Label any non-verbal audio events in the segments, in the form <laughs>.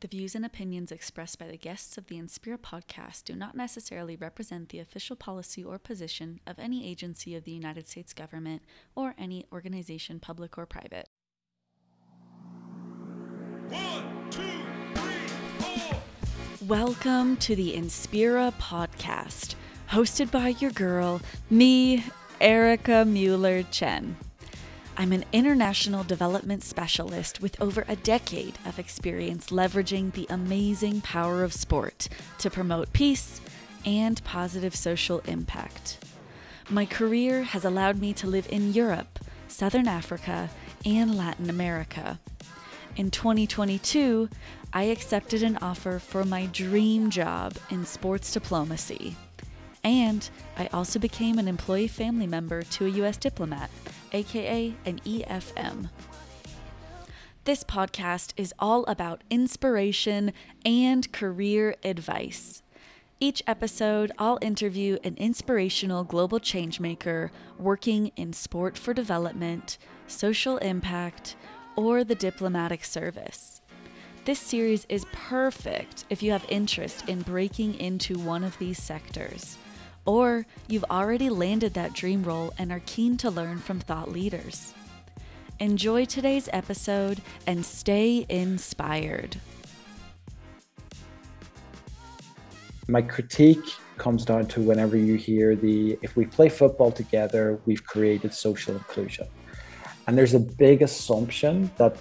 The views and opinions expressed by the guests of the Inspira podcast do not necessarily represent the official policy or position of any agency of the United States government or any organization, public or private. One, two, three, four. Welcome to the Inspira podcast, hosted by your girl, me, Erika Mueller Chen. I'm an international development specialist with over a decade of experience leveraging the amazing power of sport to promote peace and positive social impact. My career has allowed me to live in Europe, Southern Africa, and Latin America. In 2022, I accepted an offer for my dream job in sports diplomacy. And I also became an employee family member to a U.S. diplomat aka an EFM. This podcast is all about inspiration and career advice. Each episode, I'll interview an inspirational global changemaker working in sport for development, social impact, or the diplomatic service. This series is perfect if you have interest in breaking into one of these sectors. Or you've already landed that dream role and are keen to learn from thought leaders. Enjoy today's episode and stay inspired. My critique comes down to whenever you hear the if we play football together, we've created social inclusion. And there's a big assumption that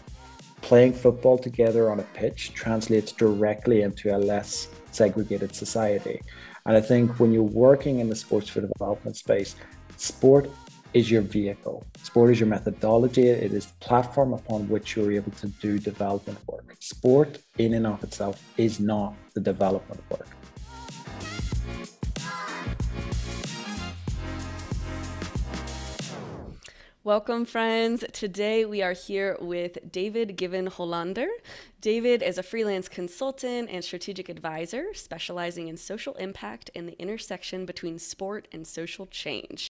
playing football together on a pitch translates directly into a less segregated society. And I think when you're working in the sports for development space, sport is your vehicle. Sport is your methodology. It is the platform upon which you're able to do development work. Sport, in and of itself, is not the development work. Welcome, friends. Today we are here with David Given-Sjölander. David is a freelance consultant and strategic advisor specializing in social impact and the intersection between sport and social change.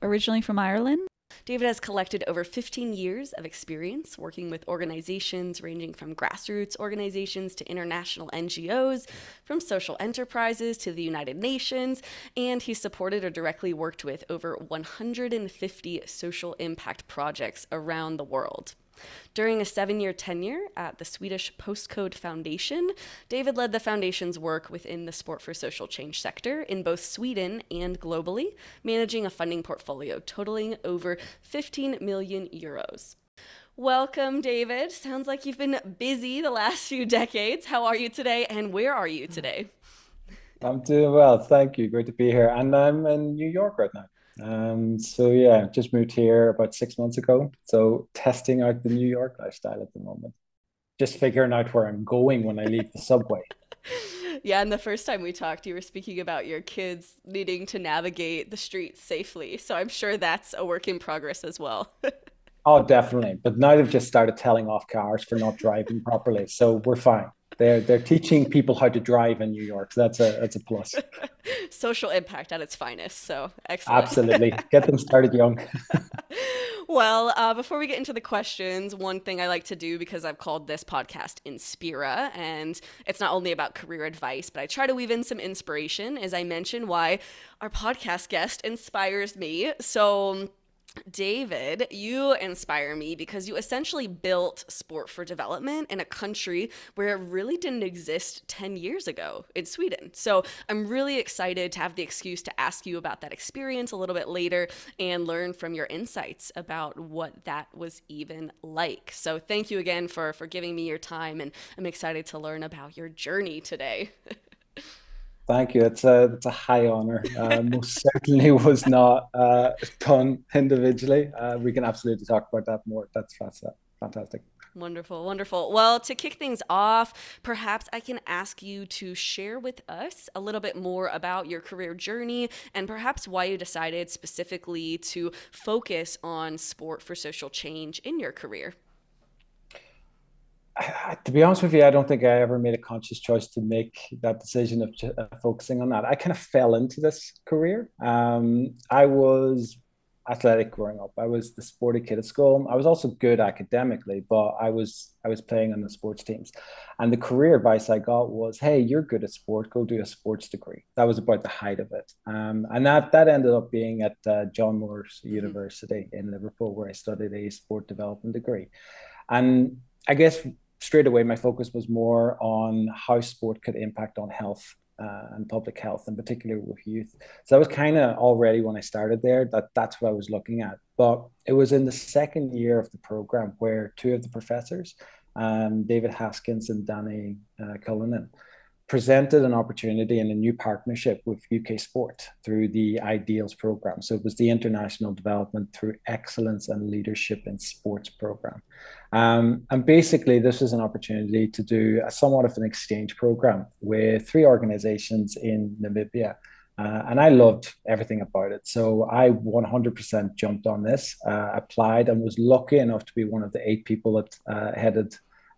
Originally from Ireland, David has collected over 15 years of experience working with organizations ranging from grassroots organizations to international NGOs, from social enterprises to the United Nations, and he supported or directly worked with over 150 social impact projects around the world. During a seven year tenure at the Swedish Postcode Foundation, David led the foundation's work within the sport for social change sector in both Sweden and globally, managing a funding portfolio totaling over 15 million euros. Welcome, David. Sounds like you've been busy the last few decades. How are you today, and where are you today? I'm doing well, thank you. Great to be here. And I'm in New York right now. Um, so yeah, just moved here about six months ago. So testing out the New York lifestyle at the moment. Just figuring out where I'm going when I leave the subway. <laughs> yeah, and the first time we talked, you were speaking about your kids needing to navigate the streets safely. So I'm sure that's a work in progress as well. <laughs> oh, definitely. But now they've just started telling off cars for not driving properly. So we're fine. They're they're teaching people how to drive in New York. So that's a that's a plus. <laughs> Social impact at its finest. So excellent. Absolutely, get them started young. <laughs> well, uh, before we get into the questions, one thing I like to do because I've called this podcast Inspira, and it's not only about career advice, but I try to weave in some inspiration, as I mentioned why our podcast guest inspires me. So David, you inspire me because you essentially built sport for development in a country where it really didn't exist 10 years ago in Sweden. So I'm really excited to have the excuse to ask you about that experience a little bit later and learn from your insights about what that was even like. So thank you again for, for giving me your time, and I'm excited to learn about your journey today. <laughs> Thank you. It's a it's a high honor. Uh, most certainly <laughs> was not uh, done individually. Uh, we can absolutely talk about that more. That's fantastic. Wonderful, wonderful. Well, to kick things off, perhaps I can ask you to share with us a little bit more about your career journey and perhaps why you decided specifically to focus on sport for social change in your career to be honest with you, I don't think I ever made a conscious choice to make that decision of uh, focusing on that. I kind of fell into this career. Um, I was athletic growing up. I was the sporty kid at school. I was also good academically, but I was I was playing on the sports teams. And the career advice I got was, "Hey, you're good at sport. Go do a sports degree." That was about the height of it, um, and that that ended up being at uh, John Moores mm-hmm. University in Liverpool, where I studied a sport development degree. And I guess straight away my focus was more on how sport could impact on health uh, and public health, in particular with youth. So that was kind of already when I started there that that's what I was looking at. But it was in the second year of the program where two of the professors, um, David Haskins and Danny uh, Cullinan, presented an opportunity and a new partnership with UK Sport through the Ideals program. So it was the International Development through Excellence and Leadership in Sports program. Um, and basically, this was an opportunity to do a somewhat of an exchange program with three organizations in Namibia. Uh, and I loved everything about it. So I 100% jumped on this, uh, applied, and was lucky enough to be one of the eight people that uh, headed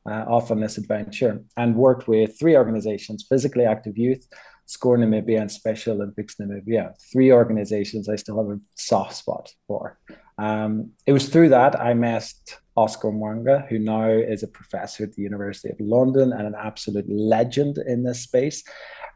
uh, off on this adventure and worked with three organizations Physically Active Youth, SCORE Namibia, and Special Olympics Namibia. Three organizations I still have a soft spot for. Um, it was through that I met Oscar Mwaanga, who now is a professor at the University of London and an absolute legend in this space.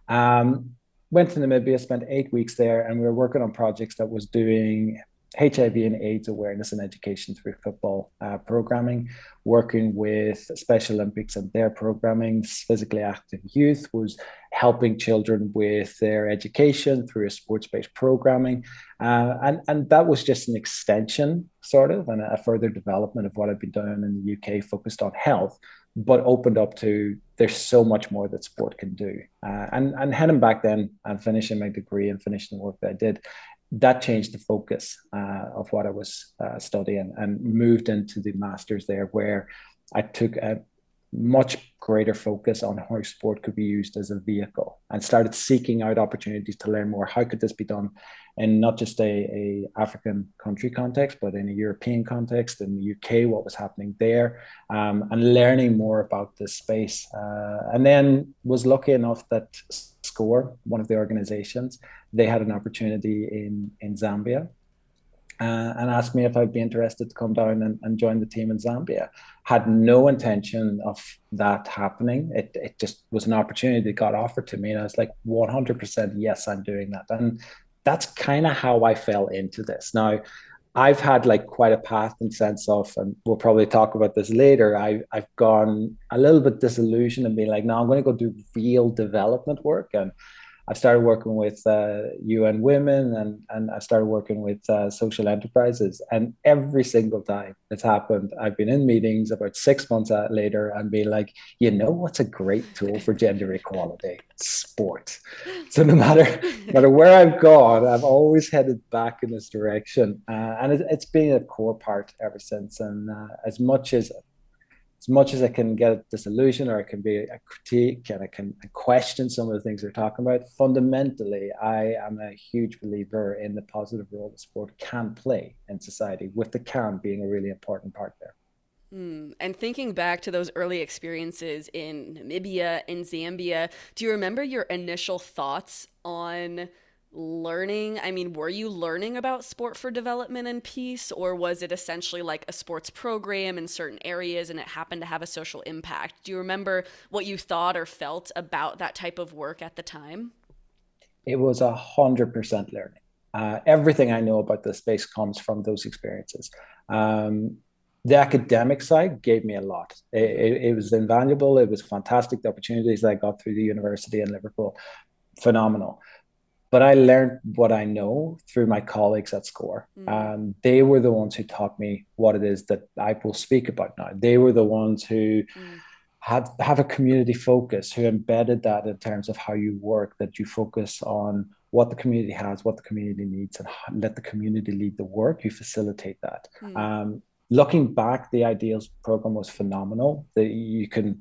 Um, went to Namibia, spent eight weeks there, and we were working on projects that was doing HIV and AIDS awareness and education through football uh, programming, working with Special Olympics and their programming. Physically active youth was helping children with their education through a sports based programming. Uh, and, and that was just an extension, sort of, and a further development of what I've been doing in the UK focused on health, but opened up to there's so much more that sport can do. Uh, and, and heading back then and finishing my degree and finishing the work that I did, that changed the focus uh, of what I was uh, studying and moved into the masters there, where I took a much greater focus on how sport could be used as a vehicle and started seeking out opportunities to learn more. How could this be done in not just a, a African country context, but in a European context, in the UK, what was happening there, um, and learning more about this space. Uh, and then was lucky enough that SCORE, one of the organizations, they had an opportunity in, in Zambia uh, and asked me if I'd be interested to come down and, and join the team in Zambia. Had no intention of that happening. It, it just was an opportunity that got offered to me. And I was like, 100% yes, I'm doing that. And that's kind of how I fell into this. Now, I've had like quite a path in sense of, and we'll probably talk about this later. I, I've gone a little bit disillusioned and being like, no, I'm going to go do real development work. And I started working with uh, UN Women and, and I started working with uh, social enterprises. And every single time it's happened, I've been in meetings about six months later and be like, you know what's a great tool for gender equality? Sport. <laughs> So no matter, no matter where I've gone, I've always headed back in this direction. Uh, and it, has been a core part ever since. And uh, as much as as much as I can get disillusioned or I can be a critique and I can question some of the things they're talking about, fundamentally, I am a huge believer in the positive role that sport can play in society, with the can being a really important part there. Mm. And thinking back to those early experiences in Namibia and Zambia, do you remember your initial thoughts on? Learning? I mean, were you learning about sport for development and peace, or was it essentially like a sports program in certain areas and it happened to have a social impact? Do you remember what you thought or felt about that type of work at the time? It was a hundred percent learning. Uh, everything I know about the space comes from those experiences. Um, the academic side gave me a lot. It, it, it, was invaluable. It was fantastic. The opportunities I got through the university in Liverpool, phenomenal but I learned what I know through my colleagues at SCORE. Mm. Um, they were the ones who taught me what it is that I will speak about now. They were the ones who mm. have have a community focus, who embedded that in terms of how you work, that you focus on what the community has, what the community needs, and let the community lead the work. You facilitate that. Mm. Um, looking back, the Ideals program was phenomenal. That you can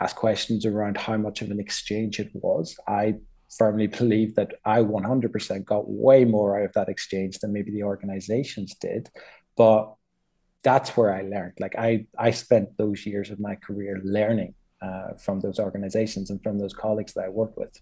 ask questions around how much of an exchange it was. I firmly believe that I 100% got way more out of that exchange than maybe the organizations did. But that's where I learned. Like I, I spent those years of my career learning uh, from those organizations and from those colleagues that I worked with.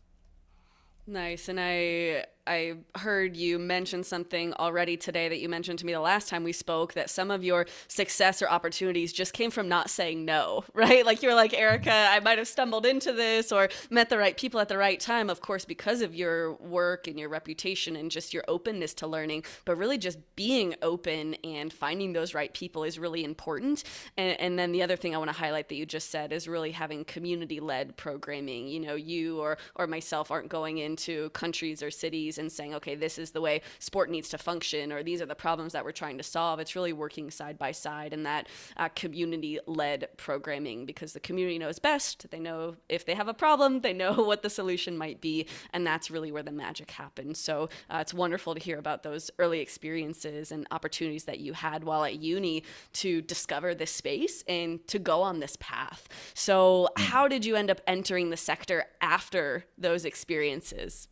Nice. And I I heard you mention something already today that you mentioned to me the last time we spoke that some of your success or opportunities just came from not saying no, <laughs> right? Like you're like, Erika, I might have stumbled into this or met the right people at the right time, of course, because of your work and your reputation and just your openness to learning. But really, just being open and finding those right people is really important. And, and then the other thing I want to highlight that you just said is really having community led programming. You know, you or, or myself aren't going into countries or cities and saying, okay, this is the way sport needs to function, or these are the problems that we're trying to solve. It's really working side by side in that uh, community led programming because the community knows best. They know if they have a problem, they know <laughs> what the solution might be. And that's really where the magic happens. So uh, it's wonderful to hear about those early experiences and opportunities that you had while at uni to discover this space and to go on this path. So, hmm. how did you end up entering the sector after those experiences?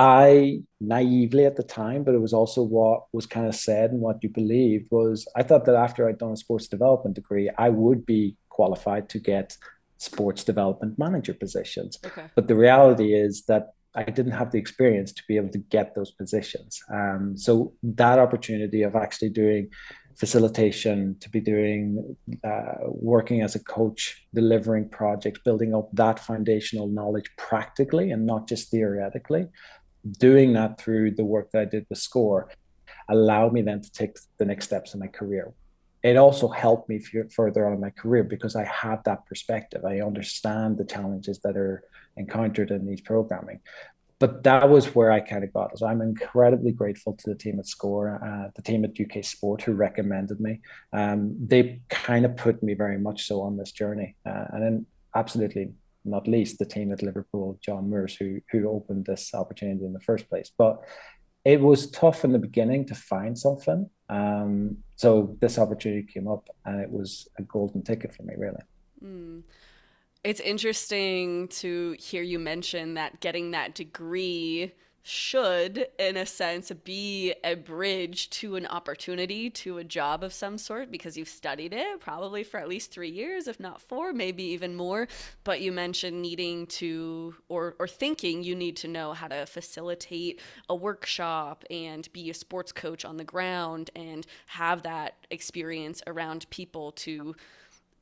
I naively at the time, but it was also what was kind of said and what you believed was I thought that after I'd done a sports development degree, I would be qualified to get sports development manager positions. Okay. But the reality is that I didn't have the experience to be able to get those positions. Um, so that opportunity of actually doing facilitation, to be doing uh, working as a coach, delivering projects, building up that foundational knowledge practically and not just theoretically, doing that through the work that I did with SCORE allowed me then to take the next steps in my career. It also helped me further on in my career because I have that perspective. I understand the challenges that are encountered in these programming. But that was where I kind of got. So I'm incredibly grateful to the team at SCORE, uh, the team at UK Sport who recommended me. Um, they kind of put me very much so on this journey. Uh, and then absolutely not least the team at Liverpool, John Moores, who who opened this opportunity in the first place. But it was tough in the beginning to find something. Um, so this opportunity came up, and it was a golden ticket for me, really. Mm. It's interesting to hear you mention that getting that degree should, in a sense, be a bridge to an opportunity, to a job of some sort, because you've studied it probably for at least three years, if not four, maybe even more. But you mentioned needing to, or, or thinking you need to know how to facilitate a workshop and be a sports coach on the ground and have that experience around people to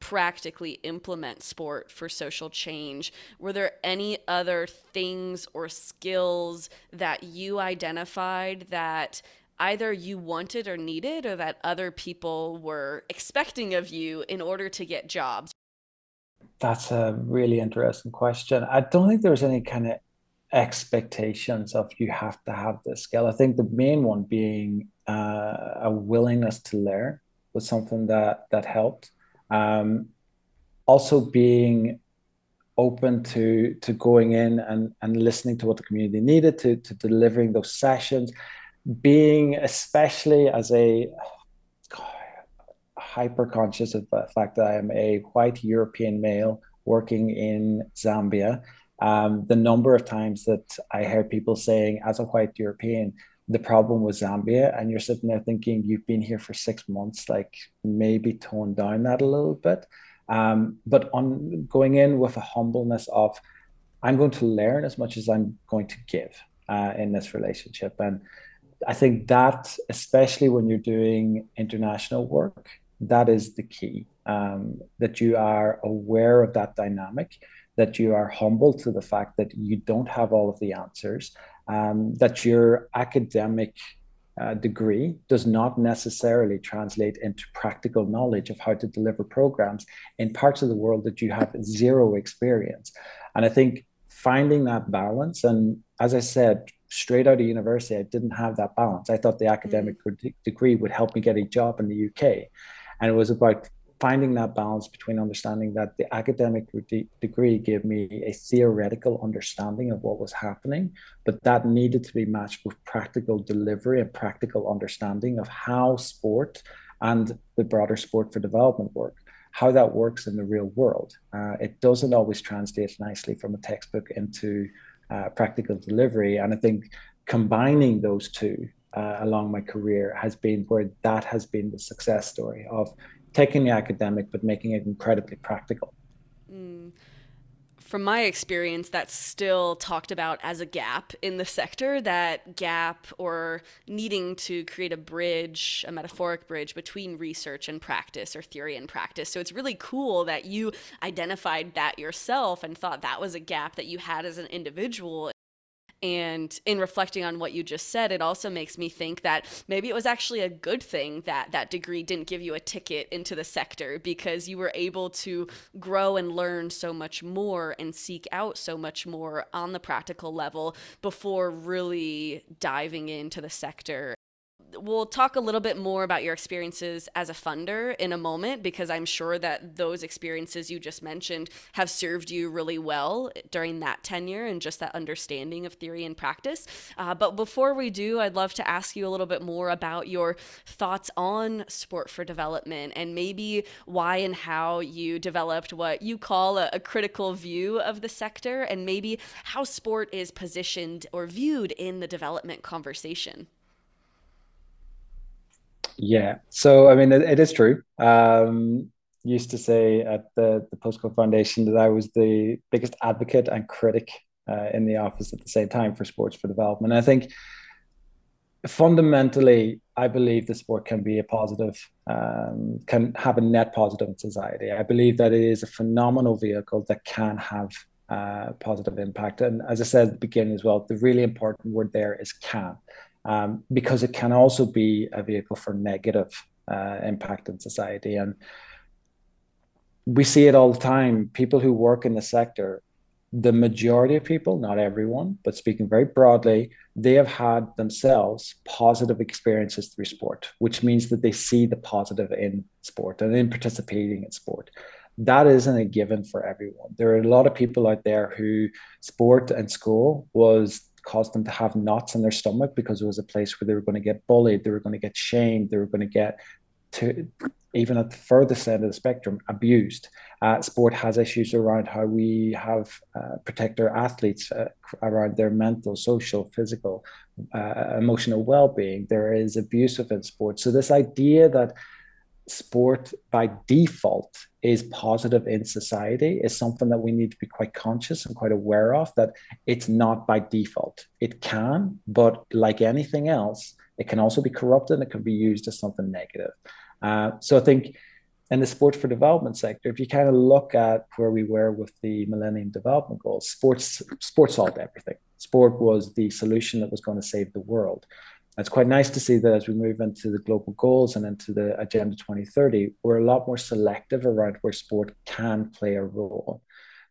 practically implement sport for social change. Were there any other things or skills that you identified that either you wanted or needed or that other people were expecting of you in order to get jobs? That's a really interesting question. I don't think there was any kind of expectations of you have to have this skill. I think the main one being uh, a willingness to learn was something that that helped. Um, also being open to to going in and and listening to what the community needed to to delivering those sessions being especially as a <sighs> hyper conscious of the fact that I am a white European male working in Zambia. Um, the number of times that I heard people saying, as a white European, the problem was Zambia, and you're sitting there thinking, you've been here for six months, like maybe tone down that a little bit. Um, but on going in with a humbleness of, I'm going to learn as much as I'm going to give uh, in this relationship. And I think that, especially when you're doing international work, that is the key. Um, that you are aware of that dynamic, that you are humble to the fact that you don't have all of the answers, um, that your academic uh, degree does not necessarily translate into practical knowledge of how to deliver programs in parts of the world that you have zero experience. And I think finding that balance, and as I said, straight out of university, I didn't have that balance. I thought the academic mm. degree would help me get a job in the UK. And it was about finding that balance between understanding that the academic degree gave me a theoretical understanding of what was happening, but that needed to be matched with practical delivery and practical understanding of how sport and the broader sport for development work, how that works in the real world. Uh, it doesn't always translate nicely from a textbook into uh, practical delivery. And I think combining those two uh, along my career has been where that has been the success story of taking the academic but making it incredibly practical. Mm. from my experience, that's still talked about as a gap in the sector, that gap or needing to create a bridge, a metaphoric bridge between research and practice or theory and practice. So it's really cool that you identified that yourself and thought that was a gap that you had as an individual and in reflecting on what you just said, it also makes me think that maybe it was actually a good thing that that degree didn't give you a ticket into the sector because you were able to grow and learn so much more and seek out so much more on the practical level before really diving into the sector we'll talk a little bit more about your experiences as a funder in a moment because I'm sure that those experiences you just mentioned have served you really well during that tenure and just that understanding of theory and practice. Uh, but before we do, I'd love to ask you a little bit more about your thoughts on sport for development and maybe why and how you developed what you call a, a critical view of the sector and maybe how sport is positioned or viewed in the development conversation. Yeah. So, I mean, it, it is true. Um, used to say at the, the Postcode Foundation that I was the biggest advocate and critic uh, in the office at the same time for sports for development. I think fundamentally, I believe the sport can be a positive, um, can have a net positive in society. I believe that it is a phenomenal vehicle that can have uh, positive impact. And as I said at the beginning as well, the really important word there is can um, because it can also be a vehicle for negative uh, impact in society. And we see it all the time. People who work in the sector, the majority of people, not everyone, but speaking very broadly, they have had themselves positive experiences through sport, which means that they see the positive in sport and in participating in sport that isn't a given for everyone. There are a lot of people out there who sport and school was caused them to have knots in their stomach because it was a place where they were going to get bullied, they were going to get shamed, they were going to get to even at the furthest end of the spectrum abused. Uh, sport has issues around how we have uh, protect our athletes uh, around their mental, social, physical, uh, emotional well-being. There is abuse within sport. So this idea that sport by default is positive in society is something that we need to be quite conscious and quite aware of that it's not by default. It can but like anything else it can also be corrupted and it can be used as something negative. Uh, so i think in the sport for development sector if you kind of look at where we were with the millennium development goals sports sports solved everything. Sport was the solution that was going to save the world it's quite nice to see that as we move into the global goals and into the Agenda 2030, we're a lot more selective around where sport can play a role.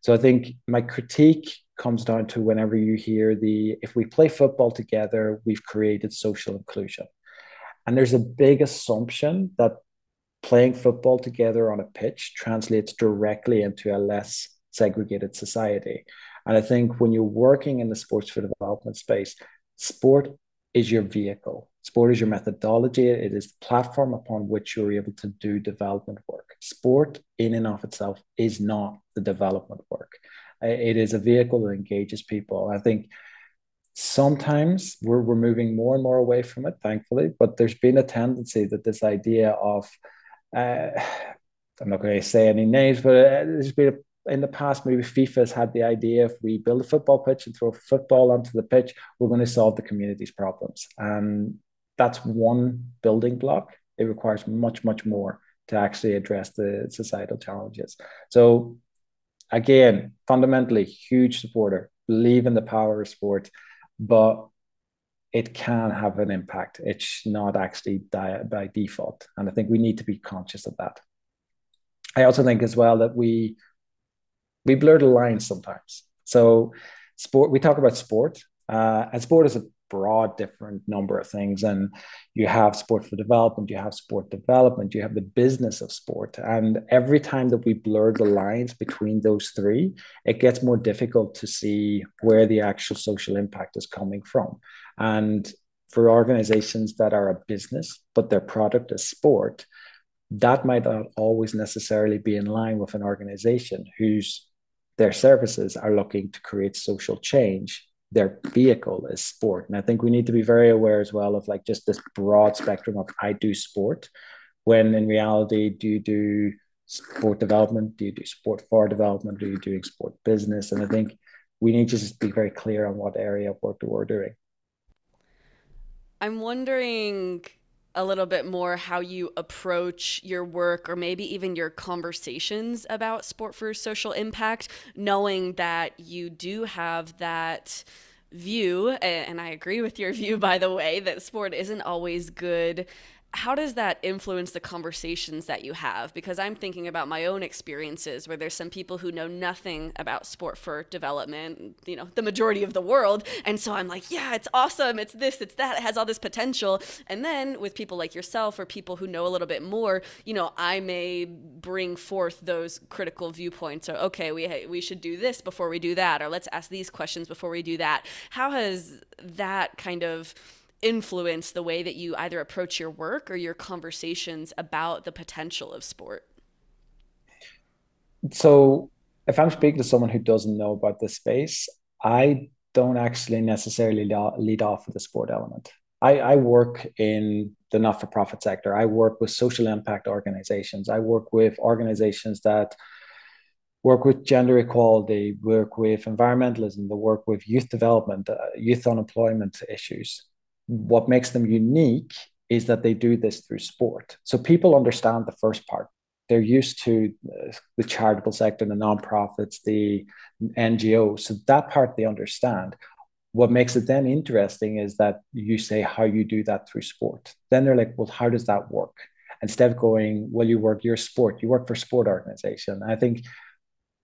So I think my critique comes down to whenever you hear the if we play football together, we've created social inclusion. And there's a big assumption that playing football together on a pitch translates directly into a less segregated society. And I think when you're working in the sports for development space, sport is your vehicle. Sport is your methodology. It is the platform upon which you're able to do development work. Sport, in and of itself, is not the development work. It is a vehicle that engages people. I think sometimes we're, we're moving more and more away from it, thankfully, but there's been a tendency that this idea of, uh, <sighs> I'm not going to say any names, but uh, there's been a in the past, maybe FIFA has had the idea if we build a football pitch and throw a football onto the pitch, we're going to solve the community's problems. And that's one building block. It requires much, much more to actually address the societal challenges. So, again, fundamentally, huge supporter, believe in the power of sport, but it can have an impact. It's not actually by default. And I think we need to be conscious of that. I also think as well that we we blur the lines sometimes. So sport, we talk about sport, uh, and sport is a broad, different number of things. And you have sport for development, you have sport development, you have the business of sport. And every time that we blur the lines between those three, it gets more difficult to see where the actual social impact is coming from. And for organizations that are a business, but their product is sport, that might not always necessarily be in line with an organization whose their services are looking to create social change their vehicle is sport and i think we need to be very aware as well of like just this broad spectrum of i do sport when in reality do you do sport development? Do you do sport for development? Are you doing sport business? And I think we need to just be very clear on what area of work that we're doing. I'm wondering a little bit more how you approach your work or maybe even your conversations about sport for social impact, knowing that you do have that view, and I agree with your view, by the way, that sport isn't always good how does that influence the conversations that you have? Because I'm thinking about my own experiences where there's some people who know nothing about sport for development, you know, the majority of the world. And so I'm like, yeah, it's awesome. It's this, it's that. It has all this potential. And then with people like yourself or people who know a little bit more, you know, I may bring forth those critical viewpoints or, okay, we, we should do this before we do that, or let's ask these questions before we do that. How has that kind of influence the way that you either approach your work or your conversations about the potential of sport? So, if I'm speaking to someone who doesn't know about this space, I don't actually necessarily lead off with the sport element. I, I work in the not for profit sector. I work with social impact organizations. I work with organizations that work with gender equality, work with environmentalism, they work with youth development, uh, youth unemployment issues what makes them unique is that they do this through sport. So people understand the first part. They're used to uh, the charitable sector, the nonprofits, the NGOs. So that part they understand. What makes it then interesting is that you say how you do that through sport. Then they're like, well, how does that work? Instead of going, well, you work your sport, you work for sport organization. I think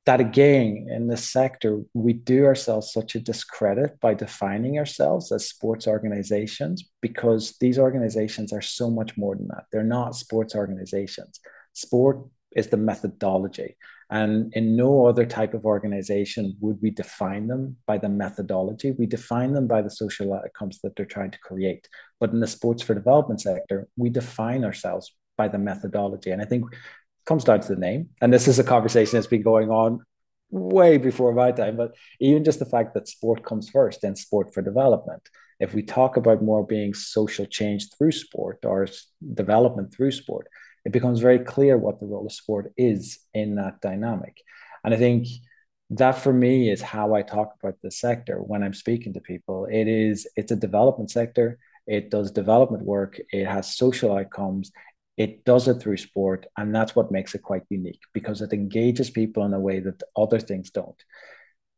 that again in this sector we do ourselves such a discredit by defining ourselves as sports organizations because these organizations are so much more than that. They're not sports organizations. Sport is the methodology and in no other type of organization would we define them by the methodology. We define them by the social outcomes that they're trying to create. But in the sports for development sector we define ourselves by the methodology. And i think comes down to the name. And this is a conversation that's been going on way before my time, but even just the fact that sport comes first and sport for development. If we talk about more being social change through sport or development through sport, it becomes very clear what the role of sport is in that dynamic. And I think that for me is how I talk about the sector when I'm speaking to people. It is it's a development sector. It does development work. It has social outcomes. It does it through sport, and that's what makes it quite unique because it engages people in a way that other things don't.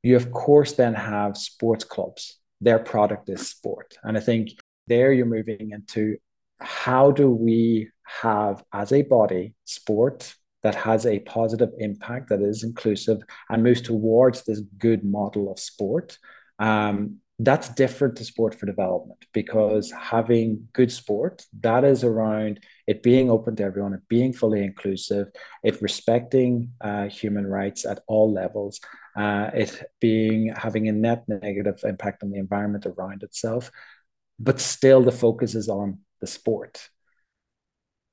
You, of course, then have sports clubs. Their product is sport. And I think there you're moving into how do we have, as a body, sport that has a positive impact, that is inclusive, and moves towards this good model of sport. Um, that's different to sport for development because having good sport that is around it being open to everyone it being fully inclusive it respecting uh, human rights at all levels uh, it being having a net negative impact on the environment around itself but still the focus is on the sport.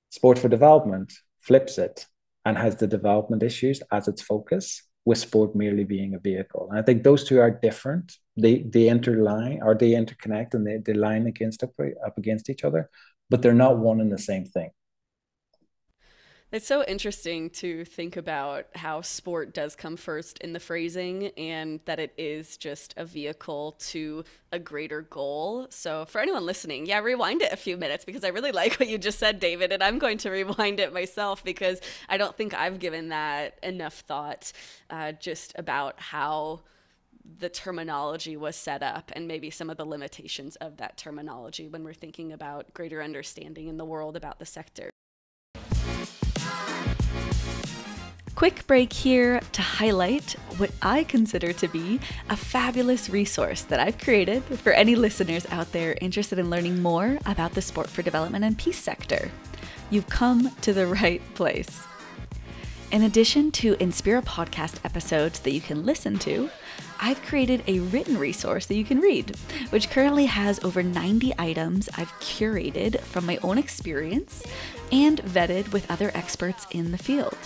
Sport for development flips it and has the development issues as its focus with sport merely being a vehicle. And I think those two are different. They they interline or they interconnect and they, they line against up, up against each other, but they're not one and the same thing. It's so interesting to think about how sport does come first in the phrasing and that it is just a vehicle to a greater goal. So, for anyone listening, yeah, rewind it a few minutes because I really <laughs> like what you just said, David, and I'm going to rewind it myself because I don't think I've given that enough thought uh, just about how the terminology was set up and maybe some of the limitations of that terminology when we're thinking about greater understanding in the world about the sector. Quick break here to highlight what I consider to be a fabulous resource that I've created for any listeners out there interested in learning more about the sport for development and peace sector. You've come to the <laughs> right place. In addition to Inspira podcast episodes that you can listen to, I've created a written resource that you can read, which currently has over 90 items I've curated from my own experience and vetted with other experts in the field.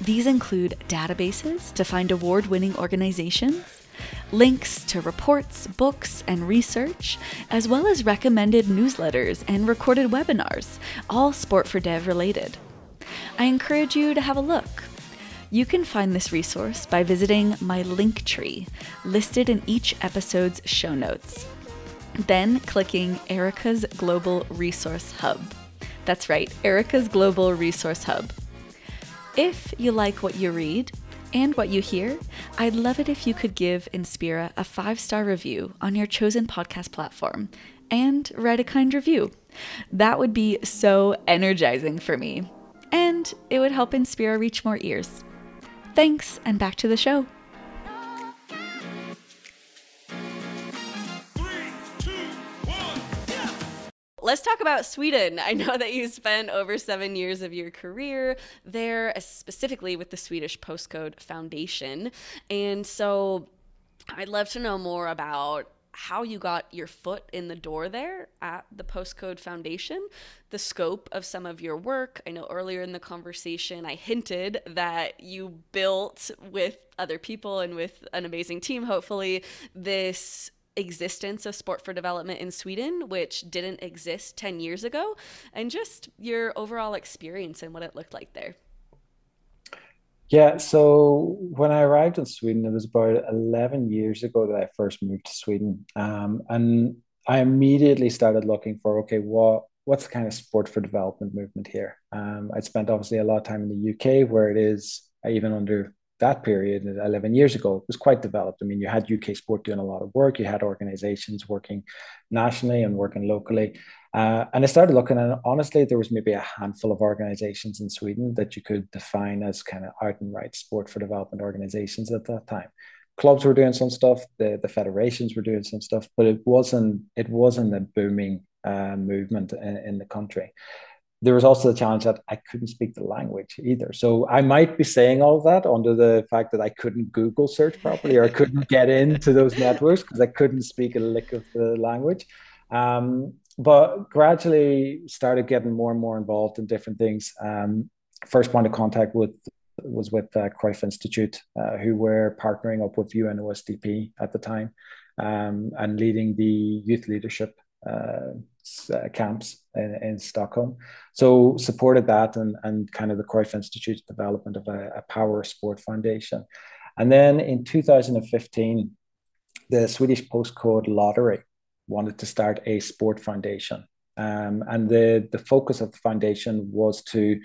These include databases to find award winning organizations, links to reports, books, and research, as well as recommended newsletters and recorded webinars, all Sport for Dev related. I encourage you to have a look. You can find this resource by visiting my link tree listed in each episode's show notes. Then clicking Erika's Global Resource Hub. That's right, Erika's Global Resource Hub. If you like what you read and what you hear, I'd love it if you could give Inspira a five star review on your chosen podcast platform and write a kind review. That would be so energizing for me, and it would help Inspira reach more ears. Thanks, and back to the show. Let's talk about Sweden. I know that you spent over seven years of your career there, uh, specifically with the Swedish Postcode Foundation. And so I'd love to know more about how you got your foot in the door there at the Postcode Foundation, the scope of some of your work. I know earlier in the conversation I hinted that you built with other people and with an amazing team, hopefully, this existence of sport for development in Sweden, which didn't exist 10 years ago, and just your overall experience and what it looked like there. Yeah, so when I arrived in Sweden, it was about 11 years ago that I first moved to Sweden. Um, and I immediately started looking for, okay, what what's the kind of sport for development movement here? Um, I'd spent obviously a lot of time in the UK where it is, even under that period 11 years ago was quite developed i mean you had uk sport doing a lot of work you had organizations working nationally and working locally uh, and I started looking, and honestly, there was maybe a handful of organizations in Sweden that you could define as kind of out and right sport for development organizations at that time. Clubs were doing some stuff, the, the federations were doing some stuff, but it wasn't it wasn't a booming uh, movement in, in the country. There was also the challenge that I couldn't speak the language either. So I might be saying all that under the fact that I couldn't Google search properly or I couldn't get into those networks because I couldn't speak a lick of the language. Um, but gradually started getting more and more involved in different things. Um, first point of contact with was with uh, Cruyff Institute, uh, who were partnering up with UNOSDP at the time um, and leading the youth leadership uh, uh, camps in, in, Stockholm. So supported that and, and kind of the Cruyff Institute's development of a, a power sport foundation. And then in 2015, the Swedish Postcode Lottery wanted to start a sport foundation. Um, and the, the focus of the foundation was to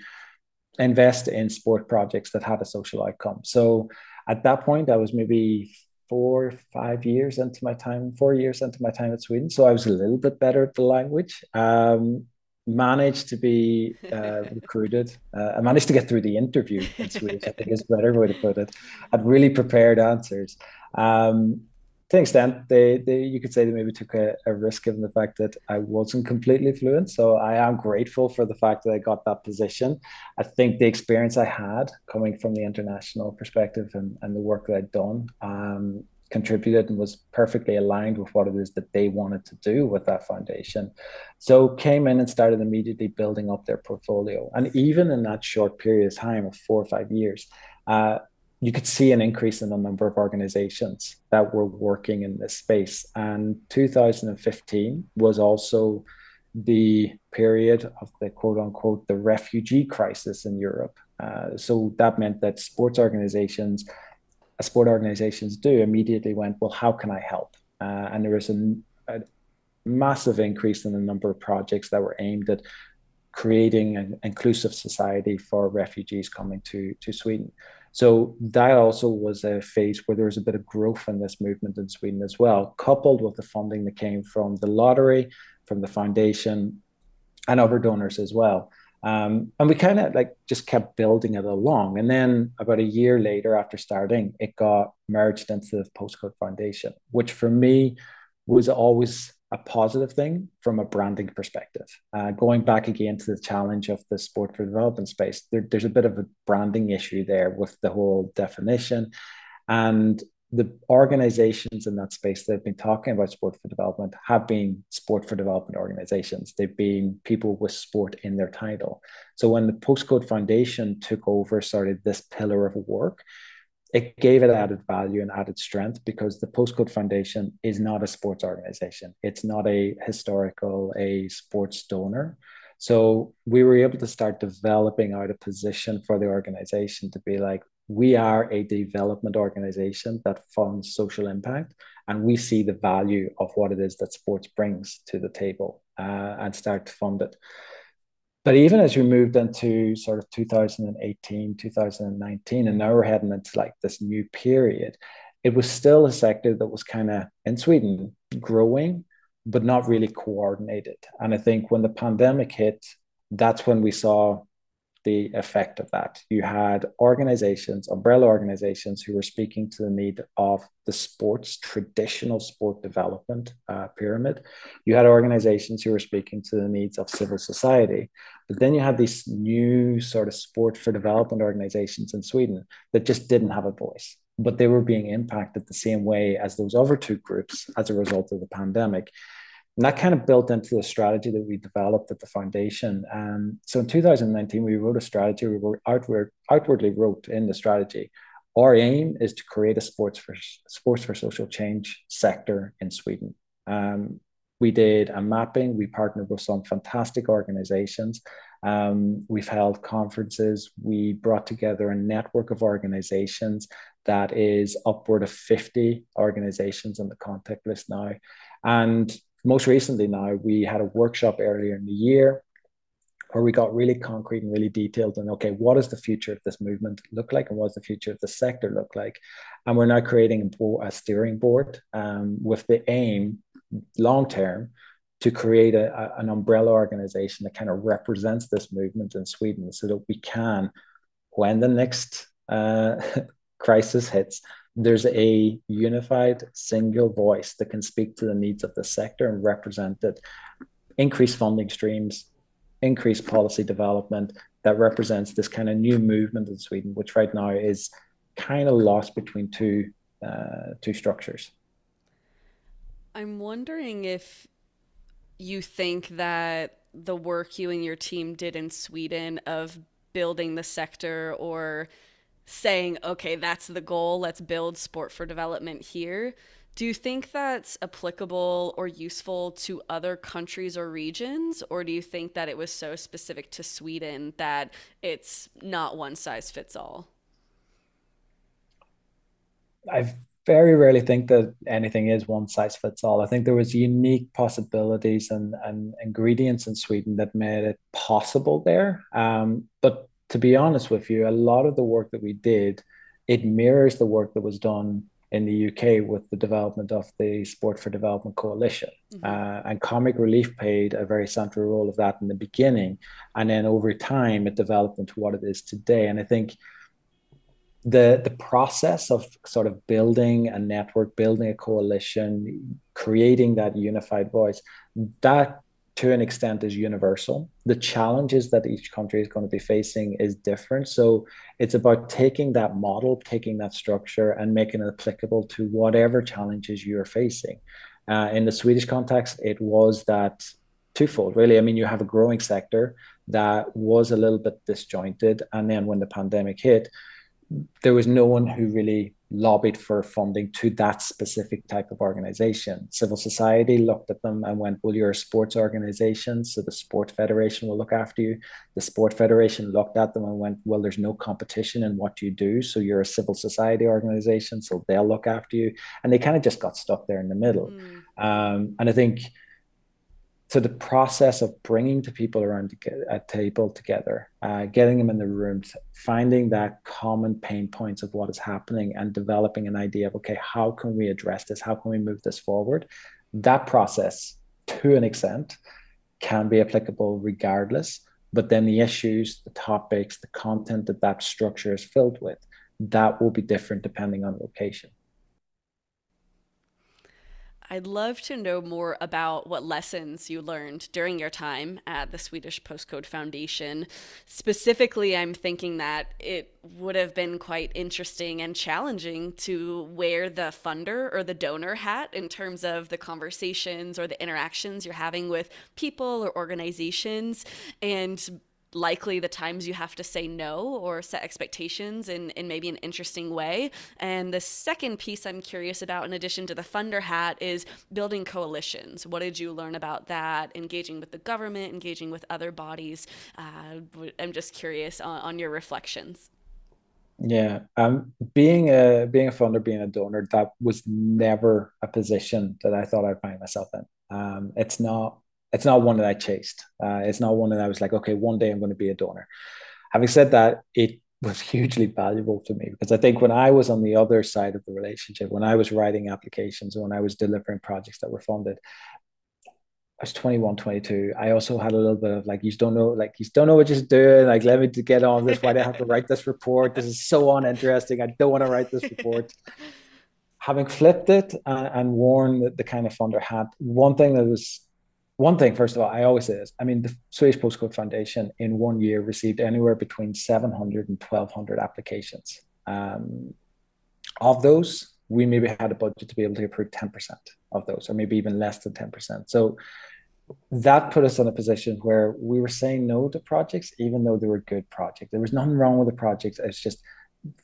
invest in sport projects that had a social outcome. So at that point, I was maybe four, five years into my time, four years into my time at Sweden. So I was a little bit better at the language. Um, managed to be uh, <laughs> recruited. Uh, I managed to get through the interview in Swedish, I think is a <laughs> better way to put it. I'd really prepared answers. Um, to an extent, they, they you could say they maybe took a, a, risk given the fact that I wasn't completely fluent. So I am grateful for the fact that I got that position. I think the experience I had coming from the international perspective and, and the work that I'd done um, contributed and was perfectly aligned with what it is that they wanted to do with that foundation. So came in and started immediately building up their portfolio. And even in that short period of time of four or five years, uh, you could see an increase in the number of organizations that were working in this space. And 2015 was also the period of the quote unquote the refugee crisis in Europe. Uh, so that meant that sports organizations, uh, sport organizations do immediately went, well, how can I help? Uh, and there was a, a massive increase in the number of projects that were aimed at creating an inclusive society for refugees coming to, to Sweden. So that also was a phase where there was a bit of growth in this movement in Sweden as well, coupled with the funding that came from the lottery, from the foundation, and other donors as well. Um, and we kind of like just kept building it along. And then about a year later, after starting, it got merged into the Postcode Foundation, which for me was always a positive thing from a branding perspective. Uh, going back again to the challenge of the sport for development space, there, there's a bit of a branding issue there with the whole definition. And the organizations in that space that have been talking about sport for development have been sport for development organizations. They've been people with sport in their title. So when the Postcode Foundation took over, started this pillar of work, it gave it added value and added strength because the Postcode Foundation is not a sports organization. It's not a historical, a sports donor. So we were able to start developing out a position for the organization to be like, we are a development organization that funds social impact, and we see the value of what it is that sports brings to the table uh, and start to fund it. But even as we moved into sort of 2018, 2019, and now we're heading into like this new period, it was still a sector that was kind of in Sweden growing, but not really coordinated. And I think when the pandemic hit, that's when we saw the effect of that. You had organizations, umbrella organizations, who were speaking to the need of the sports, traditional sport development uh, pyramid. You had organizations who were speaking to the needs of civil society. But then you had these new sort of sport for development organizations in Sweden that just didn't have a voice, but they were being impacted the same way as those other two groups as a result of the pandemic. And that kind of built into the strategy that we developed at the foundation. Um, so in 2019, we wrote a strategy. We wrote outward, outwardly wrote in the strategy. Our aim is to create a sports for sports for social change sector in Sweden. Um, we did a mapping. We partnered with some fantastic organizations. Um, we've held conferences. We brought together a network of organizations that is upward of 50 organizations on the contact list now. And most recently now we had a workshop earlier in the year where we got really concrete and really detailed and okay what does the future of this movement look like and what does the future of the sector look like and we're now creating a, steering board um, with the aim long term to create a, a, an umbrella organization that kind of represents this movement in sweden so that we can when the next uh, <laughs> crisis hits there's a unified single voice that can speak to the needs of the sector and represent it. Increased funding streams, increased policy development that represents this kind of new movement in Sweden, which right now is kind of lost between two uh, two structures. I'm wondering if you think that the work you and your team did in Sweden of building the sector or saying, okay, that's the goal, let's build sport for development here. Do you think that's applicable or useful to other countries or regions? Or do you think that it was so specific to Sweden that it's not one size fits all? I very rarely think that anything is one size fits all. I think there was unique possibilities and, and ingredients in Sweden that made it possible there. Um, but to be honest with you, a lot of the work that we did, it mirrors the work that was done in the UK with the development of the Sport for Development Coalition. Mm-hmm. Uh, and Comic Relief played a very central role of that in the beginning. And then over time, it developed into what it is today. And I think the, the process of sort of building a network, building a coalition, creating that unified voice, that to an extent is universal. The challenges that each country is going to be facing is different. So it's about taking that model, taking that structure, and making it applicable to whatever challenges you're facing. Uh, in the Swedish context, it was that twofold, really. I mean, you have a growing sector that was a little bit disjointed. And then when the pandemic hit, there was no one who really lobbied for funding to that specific type of organization. Civil society looked at them and went, Well, you're a sports organization, so the Sport Federation will look after you. The Sport Federation looked at them and went, Well, there's no competition in what you do, so you're a civil society organization, so they'll look after you. And they kind of just got stuck there in the middle. Mm. Um, and I think so the process of bringing the people around a table together, uh, getting them in the room, finding that common pain points of what is happening, and developing an idea of okay, how can we address this? How can we move this forward? That process, to an extent, can be applicable regardless. But then the issues, the topics, the content that that structure is filled with, that will be different depending on location. I'd love to know more about what lessons you learned during your time at the Swedish Postcode Foundation. Specifically, I'm thinking that it would have been quite interesting and challenging to wear the funder or the donor hat in terms of the conversations or the interactions you're having with people or organizations and likely the times you have to say no or set expectations in, in maybe an interesting way. And the second piece I'm curious about, in addition to the funder hat, is building coalitions. What did you learn about that? Engaging with the government, engaging with other bodies. Uh, I'm just curious on, on your reflections. Yeah, um, being a being a funder, being a donor, that was never a position that I thought I'd find myself in. Um, it's not it's not one that I chased. Uh, it's not one that I was like, okay, one day I'm going to be a donor. Having said that, it was <laughs> hugely valuable to me because I think when I was on the other side of the relationship, when I was writing applications, when I was delivering projects that were funded, I was 21, 22. I also had a little bit of like, you just don't know, like, you don't know what you're doing. Like, let me get on this. Why do I have to write this report? This is so uninteresting. I don't want to write this report. <laughs> Having flipped it uh, and worn the, the, kind of funder hat, one thing that was, one thing, first of all, I always say this. I mean, the Swedish Postcode Foundation in one year received anywhere between 700 and 1200 applications. Um, of those, we maybe had a budget to be able to approve 10% of those, or maybe even less than 10%. So that put us in a position where we were saying no to projects, even though they were good projects. There was nothing wrong with the projects. It's just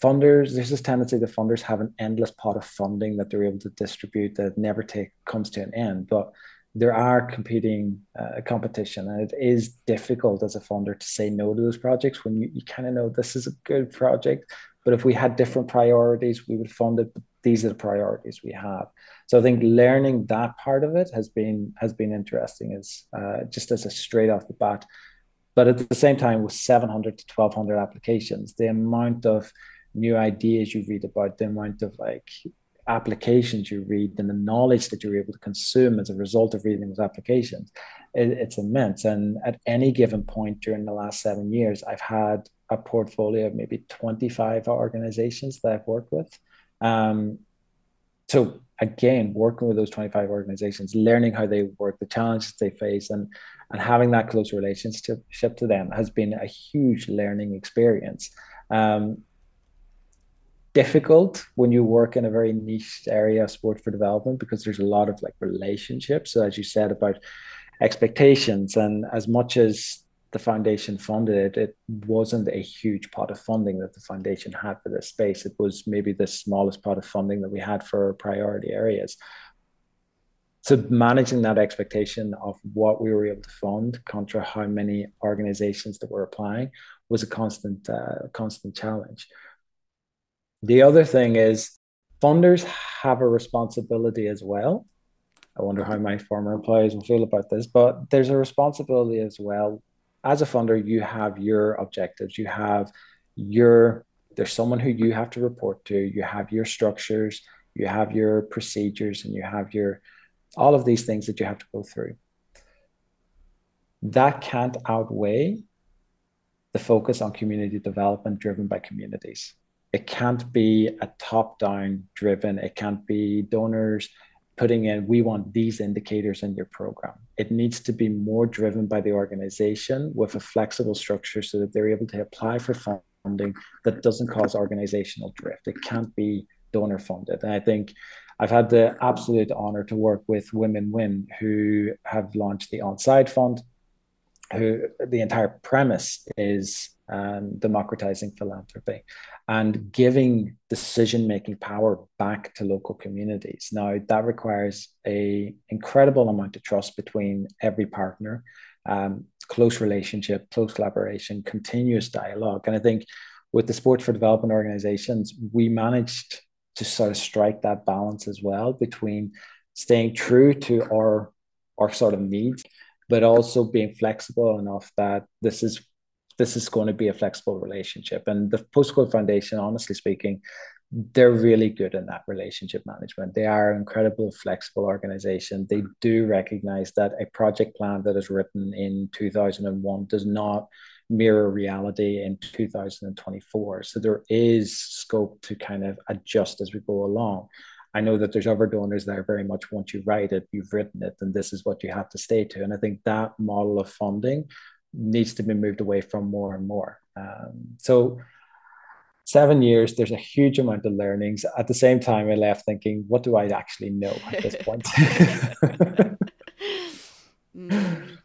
funders, there's this tendency that funders have an endless pot of funding that they're able to distribute that never take comes to an end. But there are competing uh, competition and it is difficult as a funder to say no to those projects when you, you kind of know this is a good project. But if we had different priorities we would fund it. These are the priorities we have. So I think learning that part of it has been has been interesting as uh, just as a straight off the bat. But at the same time, with 700 to 1200 applications, the amount of new ideas you read about, the amount of like applications you read, and the knowledge that you're able to consume as a result of reading those applications, it, it's immense. And at any given point during the last seven years, I've had a portfolio of maybe 25 organizations that I've worked with. Um, so again, working with those 25 organizations, learning how they work, the challenges they face, and and having that close relationship to them has been a huge learning experience. Um, difficult when you work in a very niche area of sport for development because there's a lot of like relationships. So as you said about expectations, and as much as the foundation funded it, it wasn't a huge pot of funding that the foundation had for this space. It was maybe the smallest pot of funding that we had for priority areas. So managing that expectation of what we were able to fund contra how many organizations that were applying was a constant, uh, constant challenge. The other thing is funders have a responsibility as well. I wonder how my former employees will feel about this, but there's a responsibility as well as a funder, you have your objectives, you have your there's someone who you have to report to, you have your structures, you have your procedures, and you have your all of these things that you have to go through. That can't outweigh the focus on community development driven by communities. It can't be a top down driven, it can't be donors putting in, we want these indicators in your program. It needs to be more driven by the organization with a flexible structure so that they're able to apply for funding that doesn't cause organizational drift. It can't be donor funded. And I think I've had the absolute honor to work with Women Win, who have launched the OnSide Fund, who the entire premise is um, democratizing philanthropy and giving decision making power back to local communities. Now that requires a incredible amount of trust between every partner, um, close relationship, close collaboration, continuous dialogue, and I think with the Sports for Development organizations, we managed to sort of strike that balance as well between staying true to our our sort of needs, but also being flexible enough that this is this is going to be a flexible relationship. And the Postcode Foundation, honestly speaking, they're really good in that relationship management. They are an incredible, flexible organization. They do recognize that a project plan that is written in 2001 does not mirror reality in 2024. So there is scope to kind of adjust as we go along. I know that there's other donors that are very much once you write it, you've written it, and this is what you have to stay to. And I think that model of funding needs to be moved away from more and more. Um, so seven years, there's a huge amount of learnings. At the same time, I left thinking, what do I actually know at this <laughs> point? mm.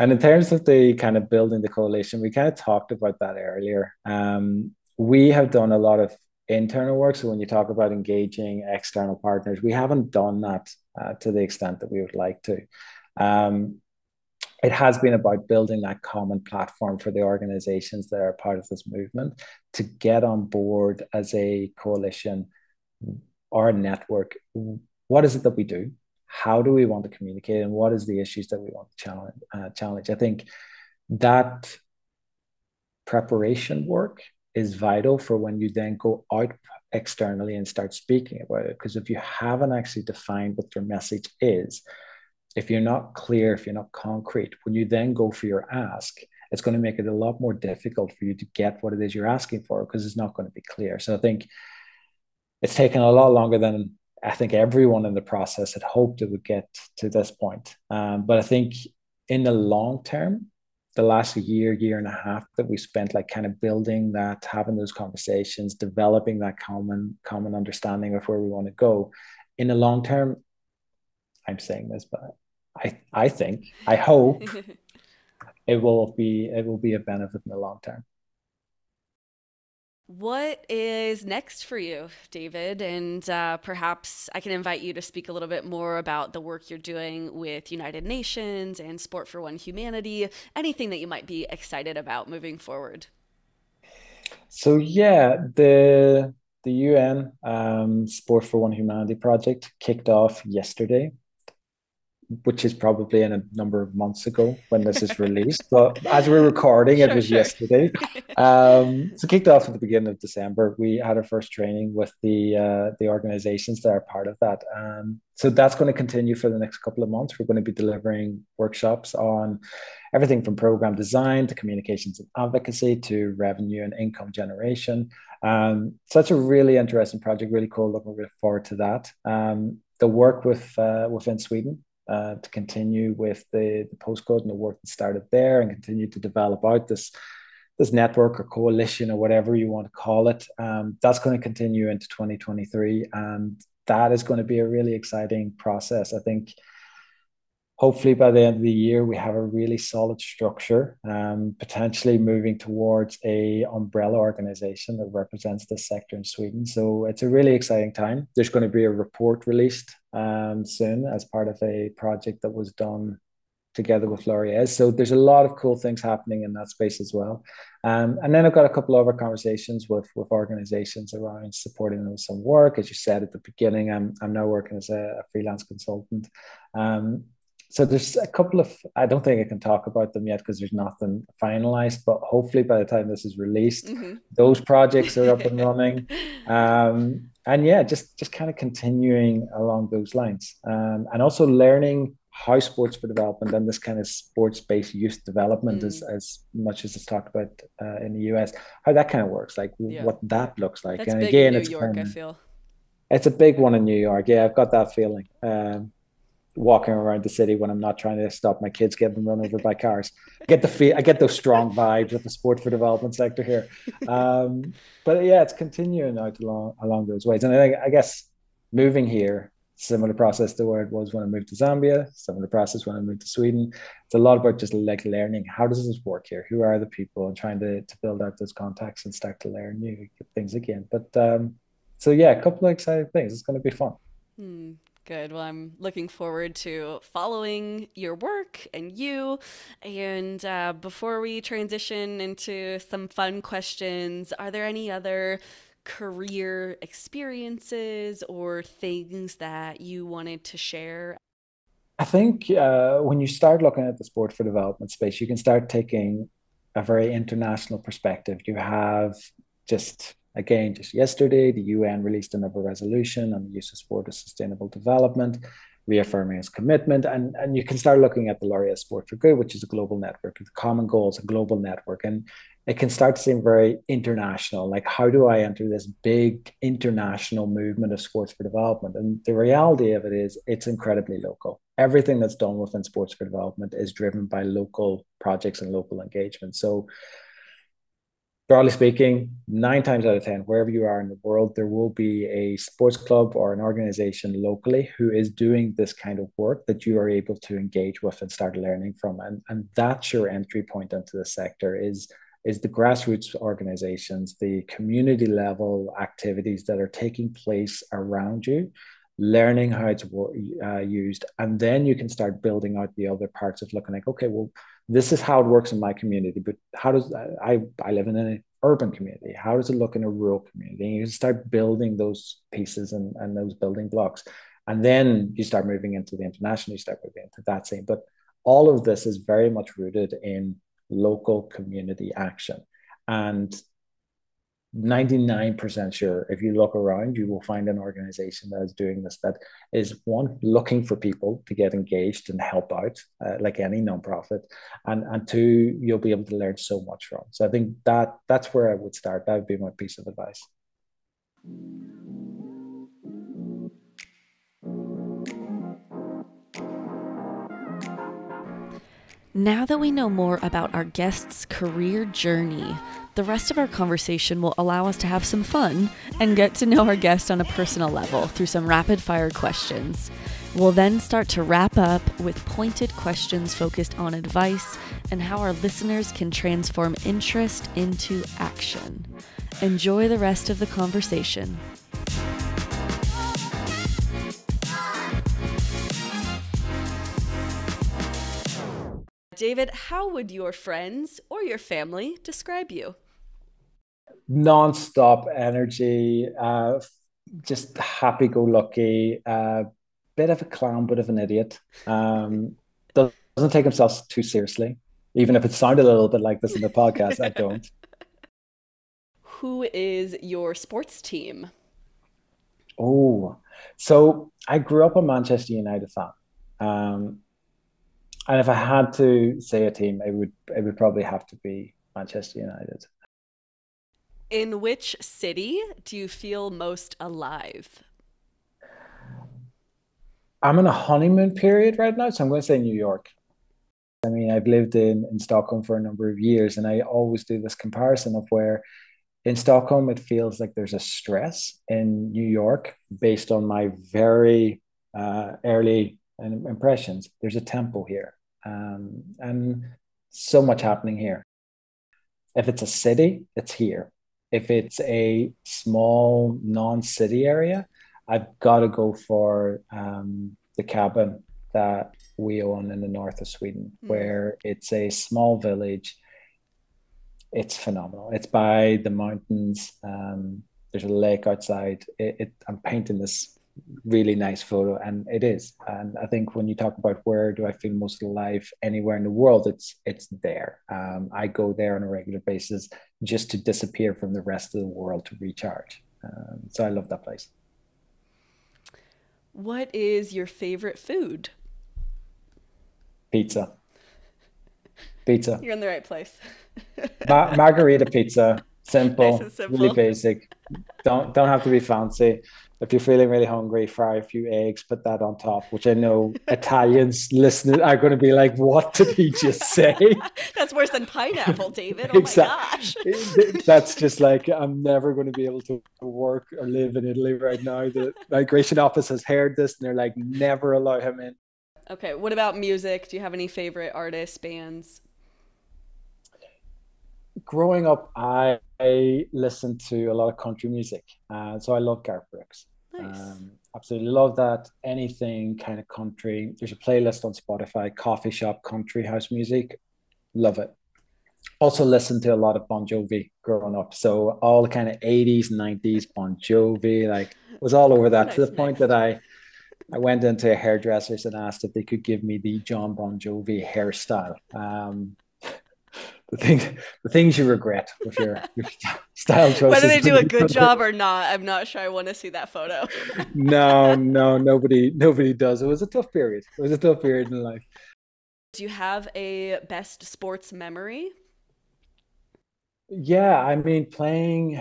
And in terms of the kind of building the coalition, we kind of talked about that earlier. Um, we have done a lot of internal work. So when you talk about engaging external partners, we haven't done that uh, to the extent that we would like to. Um, it has been about building that common platform for the organizations that are part of this movement to get on board as a coalition or a network. What is it that we do? How do we want to communicate? And what is the issues that we want to challenge? Uh, challenge? I think that preparation work is vital for when you then go out externally and start speaking about it. Because if you haven't actually defined what your message is, if you're not clear, if you're not concrete, when you then go for your ask, it's going to make it a lot more difficult for you to get what it is you're asking for because it's not going to be clear. So I think it's taken a lot longer than I think everyone in the process had hoped it would get to this point. Um, but I think in the long term, the last year, year and a half that we spent like kind of building that, having those conversations, developing that common common understanding of where we want to go. In the long term, I'm saying this, but I I think I hope <laughs> it will be it will be a benefit in the long term. What is next for you, David? And uh, perhaps I can invite you to speak a little bit more about the work you're doing with United Nations and Sport for One Humanity, anything that you might be excited about moving forward. So, yeah, the, the UN um, Sport for One Humanity project kicked off yesterday which is probably in a number of months ago when this is released. but as we're recording, sure, it was sure. yesterday. <laughs> Um, so kicked off at the beginning of December. We had our first training with the uh, the organizations that are part of that. Um, so that's going to continue for the next couple of months. We're going to be delivering workshops on everything from program design to communications and advocacy to revenue and income generation. Um, so that's a really interesting project, really cool. Looking forward to that. Um, the work with uh, within Sweden uh, to continue with the, the postcode and the work that started there and continue to develop out this this network or coalition or whatever you want to call it. Um, that's going to continue into 2023, and that is going to be a really exciting process. I think hopefully by the end of the year we have a really solid structure um, potentially moving towards a umbrella organization that represents this sector in sweden so it's a really exciting time there's going to be a report released um, soon as part of a project that was done together with Laureus. So there's a lot of cool things happening in that space as well. Um, and then I've got a couple of other conversations with with organizations around supporting them with some work. As you said at the beginning, I'm I'm now working as a, a freelance consultant. Um, so there's a couple of I don't think I can talk about them yet because there's nothing finalized. But hopefully by the time this is released, mm-hmm. those projects are up and <laughs> running. Um, and yeah, just just kind of continuing along those lines, um, and also learning how sports for development and this kind of sports-based youth development mm. as as much as it's talked about uh, in the US, how that kind of works, like yeah. what that looks like. That's and again, it's York, I feel. It's a big one in New York. Yeah, I've got that feeling. Um, walking around the city when I'm not trying to stop my kids getting run over by cars. I get the feel, I get those strong vibes with the sport for development sector here. Um, but yeah, it's continuing out along along those ways. And I, I guess moving here, similar process to where it was when I moved to Zambia, similar process when I moved to Sweden. It's a lot about just like learning how does this work here? Who are the people and trying to, to build out those contacts and start to learn new things again. But um, so yeah, a couple of exciting things. It's going to be fun. Hmm. Good. Well, I'm looking forward to following your work and you. And uh, before we transition into some fun questions, are there any other career experiences or things that you wanted to share? I think uh, when you start looking at the sport for development space, you can start taking a very international perspective. You have just Again, just yesterday, the UN released another resolution on the use of sport as sustainable development, reaffirming its commitment. And, and you can start looking at the Laureus Sport for Good, which is a global network with common goals, a global network. And it can start to seem very international. Like, how do I enter this big international movement of sports for development? And the reality of it is, it's incredibly local. Everything that's done within sports for development is driven by local projects and local engagement. So, broadly speaking, nine times out of 10, wherever you are in the world, there will be a sports club or an organization locally who is doing this kind of work that you are able to engage with and start learning from. And, and that's your entry point into the sector is, is the grassroots organizations, the community level activities that are taking place around you learning how it's uh, used and then you can start building out the other parts of looking like okay well this is how it works in my community but how does i i live in an urban community. How does it look in a rural community? And you start building those pieces and, and those building blocks. And then you start moving into the international you start moving into that scene. But all of this is very much rooted in local community action. And 99% sure if you look around you will find an organization that is doing this that is one looking for people to get engaged and help out uh, like any nonprofit and and two you'll be able to learn so much from. So i think that that's where i would start. That would be my piece of advice. Now that we know more about our guest's career journey, the rest of our conversation will allow us to have some fun and get to know our guest on a personal level through some rapid fire questions. We'll then start to wrap up with pointed questions focused on advice and how our listeners can transform interest into action. Enjoy the rest of the conversation. David, how would your friends or your family describe you? Non-stop energy, uh, just happy-go-lucky, uh, bit of a clown, bit of an idiot. Um, doesn't take himself too seriously, even if it sounded a little bit like this in the podcast. I don't. <laughs> Who is your sports team? Oh, so I grew up a Manchester United fan. Um, and if I had to say a team, it would it would probably have to be Manchester United. In which city do you feel most alive? I'm in a honeymoon period right now, so I'm going to say New York. I mean, I've lived in, in Stockholm for a number of years, and I always do this comparison of where in Stockholm it feels like there's a stress. In New York, based on my very uh, early impressions, there's a tempo here um, and so much happening here. If it's a city, it's here. If it's a small non-city area, I've got to go for um, the cabin that we own in the north of Sweden, mm. where it's a small village. It's phenomenal. It's by the mountains. Um, there's a lake outside. It, it, I'm painting this really nice photo and it is. And i think when you talk about where do i feel most alive anywhere in the world it's it's there. Um, i go there on a regular basis just to disappear from the rest of the world to recharge. Um, so i love that place. What is your favorite food? Pizza. Pizza. You're in the right place. Ma- margarita pizza simple, nice simple, really <laughs> basic don't don't have to be fancy if you're feeling really hungry, fry a few eggs, put that on top, which I know <laughs> Italians listening are going to be like, what did he just <laughs> say? That's worse than pineapple, David. Oh exactly. my gosh. That's just like, I'm never going to be able to work or live in Italy right now. The migration office has heard this and they're like, never allow him in. Okay. What about music? Do you have any favorite artists, bands? growing up, I, I, listen to a lot of country music. Uh, so I love Garth Brooks. Nice. Um, absolutely love that. Anything kind of country. There's a playlist on Spotify, coffee shop country house music. Love it. Also listened to a lot of Bon Jovi growing up. So all the kind of 80s, 90s Bon Jovi, like was all over that nice to the point that I I went into a hairdresser's and asked if they could give me the John Bon Jovi hairstyle. Um, the things the things you regret with your, your <laughs> style choices. Whether they do a good <laughs> job or not, I'm not sure. I want to see that photo. <laughs> no, no, nobody nobody does. It was a tough period. It was a tough period in life. Do you have a best sports memory? Yeah, I mean playing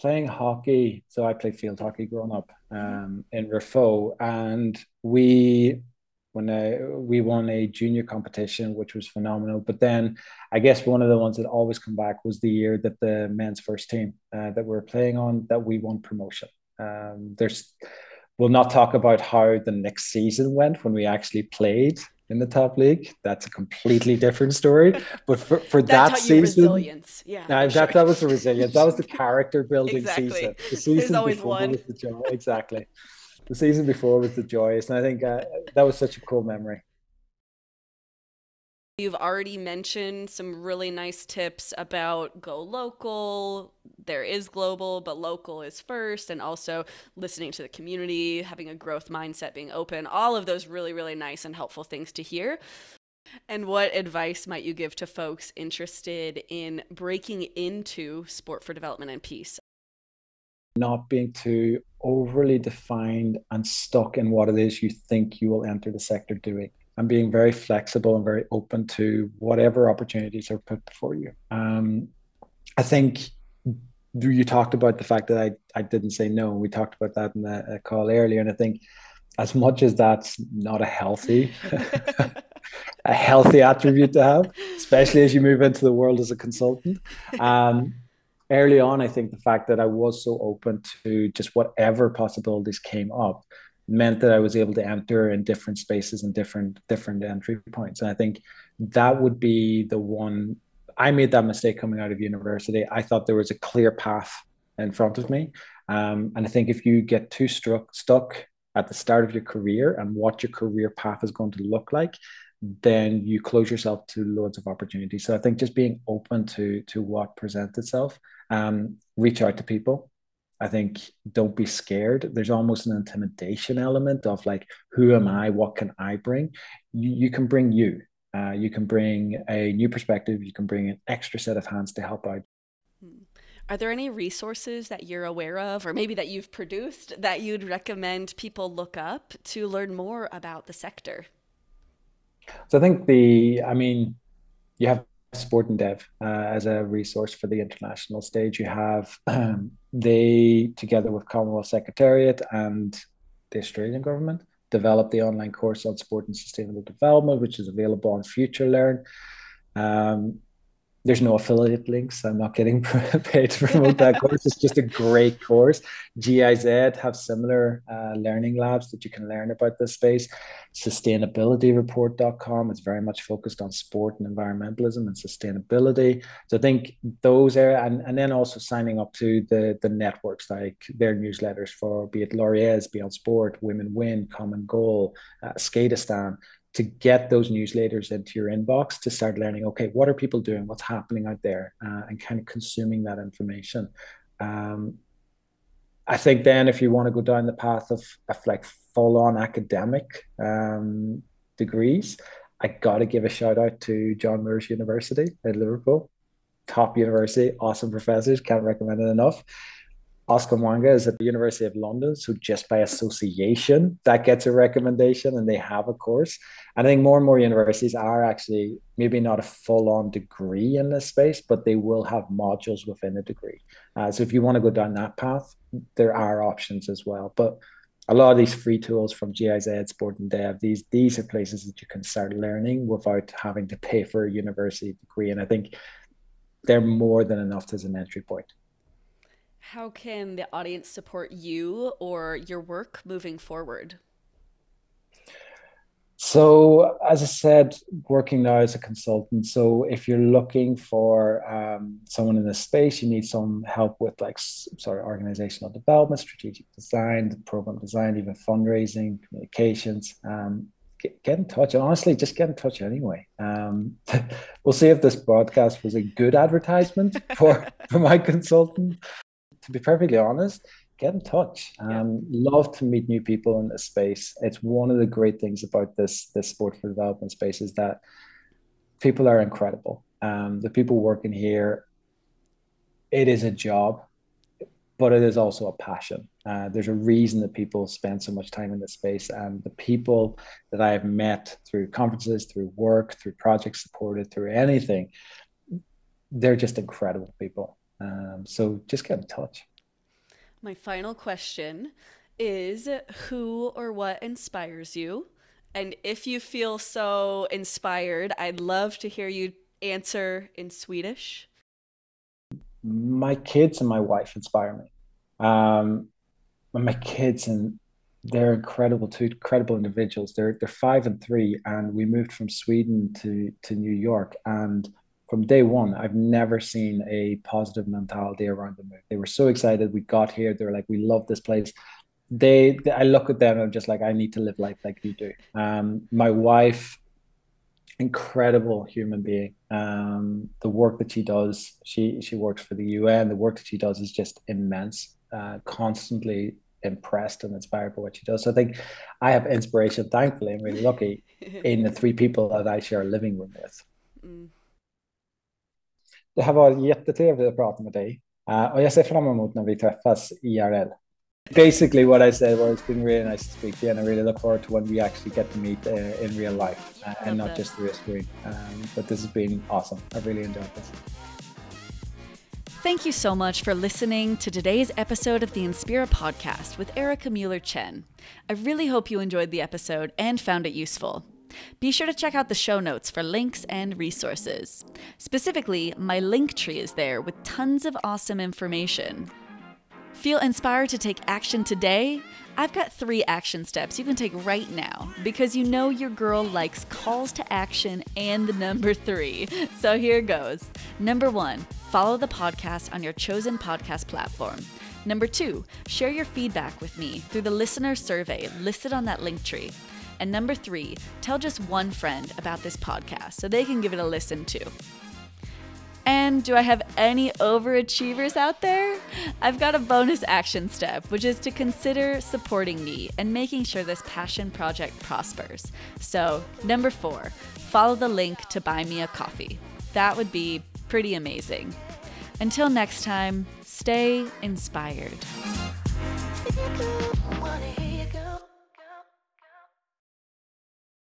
playing hockey. So I played field hockey growing up um, in Raphoe, and we when I, we won a junior competition, which was phenomenal. But then I guess one of the ones that always come back was the year that the men's first team uh, that we are playing on that we won promotion. Um, there's we'll not talk about how the next season went when we actually played in the top league. That's a completely different story. <laughs> But for, for that, that season, resilience. Yeah, that, sure. that was the resilience. That was the character building <laughs> exactly. season. The season before one. was the joy. Exactly. The season before was the joyous, and I think uh, that was such a cool memory. You've already mentioned some really nice tips about go local. There is global, but local is first. And also listening to the community, having a growth mindset, being open. All of those really, really nice and helpful things to hear. And what advice might you give to folks interested in breaking into sport for development and peace? Not being too overly defined and stuck in what it is you think you will enter the sector doing and being very flexible and very open to whatever opportunities are put before you. Um, I think you talked about the fact that I, I didn't say no. We talked about that in the call earlier. And I think as much as that's not a healthy, <laughs> a healthy attribute to have, especially as you move into the world as a consultant. Um, early on, I think the fact that I was so open to just whatever possibilities came up meant that I was able to enter in different spaces and different different entry points. And I think that would be the one I made that mistake coming out of university. I thought there was a clear path in front of me. Um, and I think if you get too struck stuck at the start of your career and what your career path is going to look like, then you close yourself to loads of opportunities. So I think just being open to to what presents itself, um, reach out to people, I think don't be scared. There's almost an intimidation element of like, who am I? What can I bring? You, you can bring you. Uh, you can bring a new perspective. You can bring an extra set of hands to help out. Hmm. Are there any resources that you're aware of, or maybe that you've produced, that you'd recommend people look up to learn more about the sector? So I think the, I mean, you have Sport and Dev uh, as a resource for the international stage. You have um, they, together with Commonwealth Secretariat and the Australian government, developed the online course on sport and sustainable development, which is available on FutureLearn. Um, there's no affiliate links. I'm not getting <laughs> paid to promote that course. It's just a great course. GIZ have similar uh, learning labs that you can learn about this space. Sustainabilityreport.com is very much focused on sport and environmentalism and sustainability. So I think those are, and, and then also signing up to the, the networks like their newsletters for be it Laureus, Beyond Sport, Women Win, Common Goal, uh, Skateistan to get those newsletters into your inbox to start learning okay what are people doing? What's happening out there? Uh, and kind of consuming that information. Um, i think then if you want to go down the path of, of like full on academic um, degrees i got to give a shout out to john moores university in liverpool. Top university awesome professors can't recommend it enough Oscar Mwaanga is at the University of London. So just by association, that gets a recommendation and they have a course. And I think more and more universities are actually maybe not a full on degree in this space, but they will have modules within a degree. Uh, so if you want to go down that path, there are options as well. But a lot of these free tools from GIZ, Sport and Dev, these these are places that you can start learning without having to pay for a university degree. And I think they're more than enough as an entry point. How can the audience support you or your work moving forward? So, as I said, working now as a consultant. So, if you're looking for um, someone in this space, you need some help with like sorry, organizational development, strategic design, program design, even fundraising, communications. Um, get, get in touch. Honestly, just get in touch anyway. Um, <laughs> we'll see if this broadcast was a good advertisement for <laughs> for my consultant to be perfectly honest, get in touch. Um, yeah. Love to meet new people in this space. It's one of the great things about this this sport for development space is that people are incredible. Um, the people working here, it is a job, but it is also a passion. Uh, there's a reason that people spend so much time in this space, and the people that I have met through conferences, through work, through projects supported, through anything, they're just incredible people. Um, so just get in touch. My final question is who or what inspires you? And if you feel so inspired, I'd love to hear you answer in Swedish. My kids and my wife inspire me. Um, my kids and they're incredible, two incredible individuals. They're they're five and three, and we moved from Sweden to to New York. And from day one, I've never seen a positive mentality around the move. They were so excited. We got here. They were like, "We love this place." They, they I look at them. And I'm just like, I need to live life like you do. Um, my wife, incredible human being. Um, the work that she does, she she works for the UN. The work that she does is just immense. Uh, constantly impressed and inspired by what she does. So I think I have inspiration. Thankfully, I'm really lucky <laughs> in the three people that I share a living room with. Mm. Det har varit jättetrevligt att prata med dig uh, och jag ser fram emot när vi träffas IRL. Basically, what I said was it's been really nice to speak to you, and I really look forward to when we actually get to meet uh, in real life uh, and not that. just through a screen. Um, but this has been awesome. I've really enjoyed this. Thank you so much for listening to today's episode of the Inspira podcast with Erika Mueller Chen. I really hope you enjoyed the episode and found it useful. Be sure to check out the show notes for links and resources. Specifically, my link tree is there with tons of awesome information. Feel inspired to take action today? I've got three action steps you can take right now because you know your girl likes calls to action and the number three. <laughs> So here goes. Number one, follow the podcast on your chosen podcast platform. Number two, share your feedback with me through the listener survey listed on that link tree. And number three, tell just one friend about this podcast so they can give it a listen too. And do I have any overachievers out there? I've got a bonus action step, which is to consider supporting me and making sure this passion project prospers. So, number four, follow the link to buy me a coffee. That would be pretty amazing. Until next time, stay inspired.